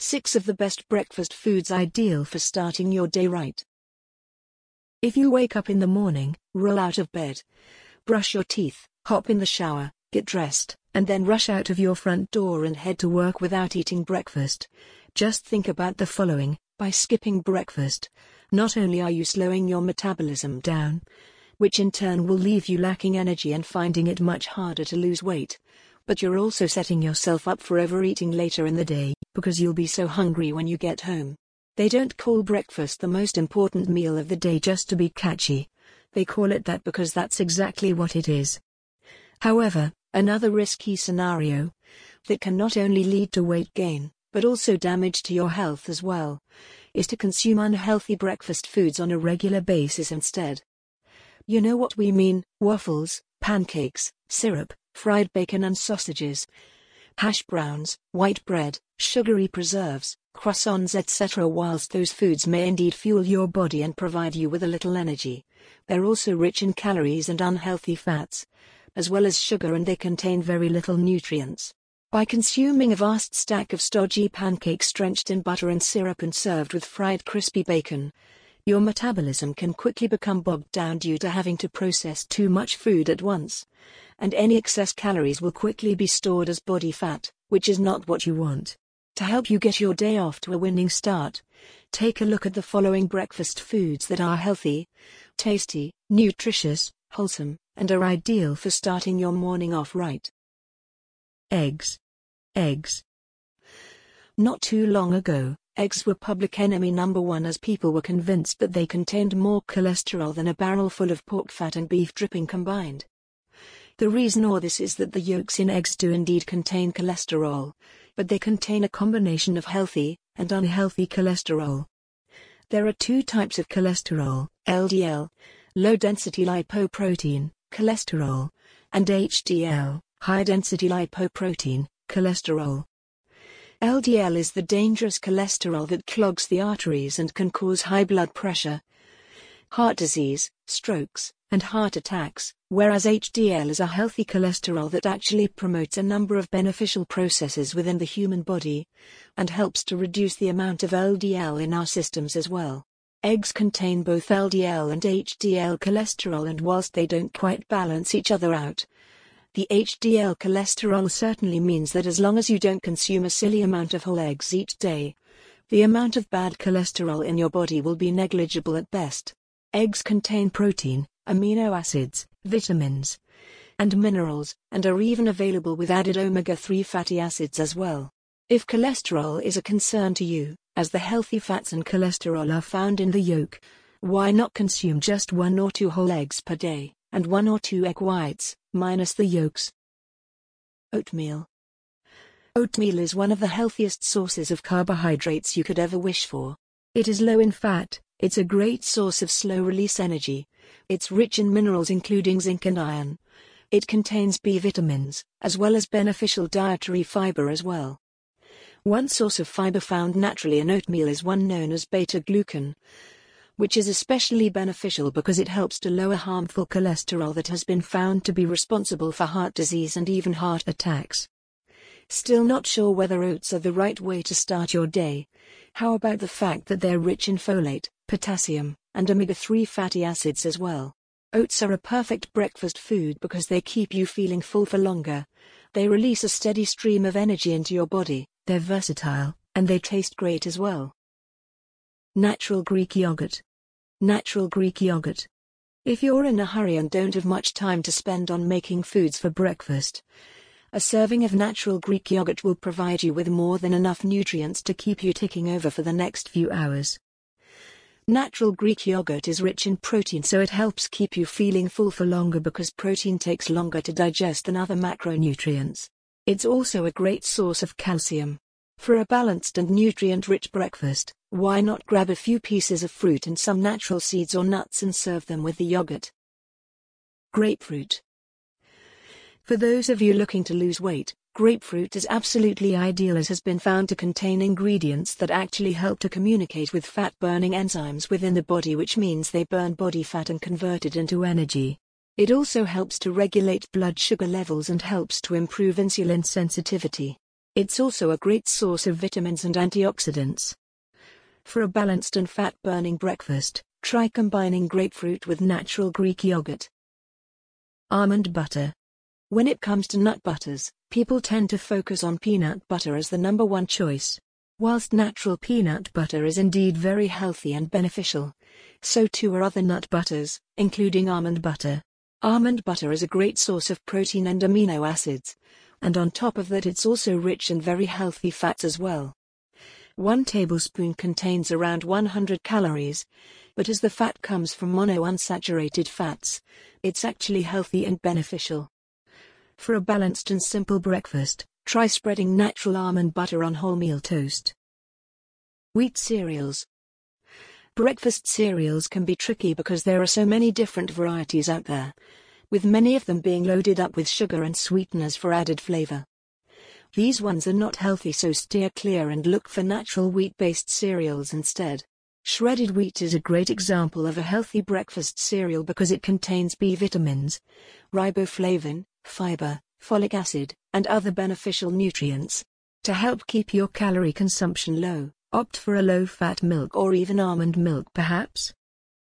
6 of the best breakfast foods ideal for starting your day right. If you wake up in the morning, roll out of bed, brush your teeth, hop in the shower, get dressed, and then rush out of your front door and head to work without eating breakfast, just think about the following by skipping breakfast, not only are you slowing your metabolism down, which in turn will leave you lacking energy and finding it much harder to lose weight, but you're also setting yourself up for overeating later in the day, because you'll be so hungry when you get home. They don't call breakfast the most important meal of the day just to be catchy. They call it that because that's exactly what it is. However, another risky scenario that can not only lead to weight gain, but also damage to your health as well, is to consume unhealthy breakfast foods on a regular basis instead. You know what we mean waffles, pancakes, syrup, fried bacon and sausages, hash browns, white bread, sugary preserves, croissants etc. Whilst those foods may indeed fuel your body and provide you with a little energy, they're also rich in calories and unhealthy fats, as well as sugar and they contain very little nutrients. By consuming a vast stack of stodgy pancakes drenched in butter and syrup and served with fried crispy bacon, your metabolism can quickly become bogged down due to having to process too much food at once and any excess calories will quickly be stored as body fat, which is not what you want. To help you get your day off to a winning start, take a look at the following breakfast foods that are healthy, tasty, nutritious, wholesome, and are ideal for starting your morning off right. Eggs. Eggs. Not too long ago, eggs were public enemy number one as people were convinced that they contained more cholesterol than a barrel full of pork fat and beef dripping combined. The reason for this is that the yolks in eggs do indeed contain cholesterol, but they contain a combination of healthy and unhealthy cholesterol. There are two types of cholesterol, LDL, low density lipoprotein, cholesterol, and HDL, high density lipoprotein, cholesterol. LDL is the dangerous cholesterol that clogs the arteries and can cause high blood pressure, heart disease, strokes, and heart attacks, whereas HDL is a healthy cholesterol that actually promotes a number of beneficial processes within the human body and helps to reduce the amount of LDL in our systems as well. Eggs contain both LDL and HDL cholesterol, and whilst they don't quite balance each other out, the HDL cholesterol certainly means that as long as you don't consume a silly amount of whole eggs each day, the amount of bad cholesterol in your body will be negligible at best. Eggs contain protein, amino acids, vitamins, and minerals, and are even available with added omega 3 fatty acids as well. If cholesterol is a concern to you, as the healthy fats and cholesterol are found in the yolk, why not consume just one or two whole eggs per day, and one or two egg whites, minus the yolks? Oatmeal. Oatmeal is one of the healthiest sources of carbohydrates you could ever wish for. It is low in fat, it's a great source of slow release energy, it's rich in minerals including zinc and iron. It contains B vitamins, as well as beneficial dietary fiber as well. One source of fiber found naturally in oatmeal is one known as beta glucan, which is especially beneficial because it helps to lower harmful cholesterol that has been found to be responsible for heart disease and even heart attacks. Still not sure whether oats are the right way to start your day? How about the fact that they're rich in folate, potassium, and omega-3 fatty acids as well. Oats are a perfect breakfast food because they keep you feeling full for longer. They release a steady stream of energy into your body, they're versatile, and they taste great as well. Natural Greek yogurt. Natural Greek yogurt. If you're in a hurry and don't have much time to spend on making foods for breakfast, a serving of natural Greek yogurt will provide you with more than enough nutrients to keep you ticking over for the next few hours. Natural Greek yogurt is rich in protein so it helps keep you feeling full for longer because protein takes longer to digest than other macronutrients. It's also a great source of calcium. For a balanced and nutrient-rich breakfast, why not grab a few pieces of fruit and some natural seeds or nuts and serve them with the yogurt? Grapefruit. For those of you looking to lose weight, Grapefruit is absolutely ideal as has been found to contain ingredients that actually help to communicate with fat burning enzymes within the body, which means they burn body fat and convert it into energy. It also helps to regulate blood sugar levels and helps to improve insulin sensitivity. It's also a great source of vitamins and antioxidants. For a balanced and fat-burning breakfast, try combining grapefruit with natural Greek yogurt. Almond butter. When it comes to nut butters, people tend to focus on peanut butter as the number one choice. Whilst natural peanut butter is indeed very healthy and beneficial, so too are other nut butters, including almond butter. Almond butter is a great source of protein and amino acids, and on top of that it's also rich in very healthy fats as well. One tablespoon contains around 100 calories, but as the fat comes from monounsaturated fats, it's actually healthy and beneficial. For a balanced and simple breakfast, Try spreading natural almond butter on wholemeal toast. Wheat cereals. Breakfast cereals can be tricky because there are so many different varieties out there, with many of them being loaded up with sugar and sweeteners for added flavor. These ones are not healthy so steer clear and look for natural wheat-based cereals instead. Shredded wheat is a great example of a healthy breakfast cereal because it contains B vitamins, riboflavin, fiber, folic acid, and other beneficial nutrients. To help keep your calorie consumption low, opt for a low-fat milk or even almond milk perhaps.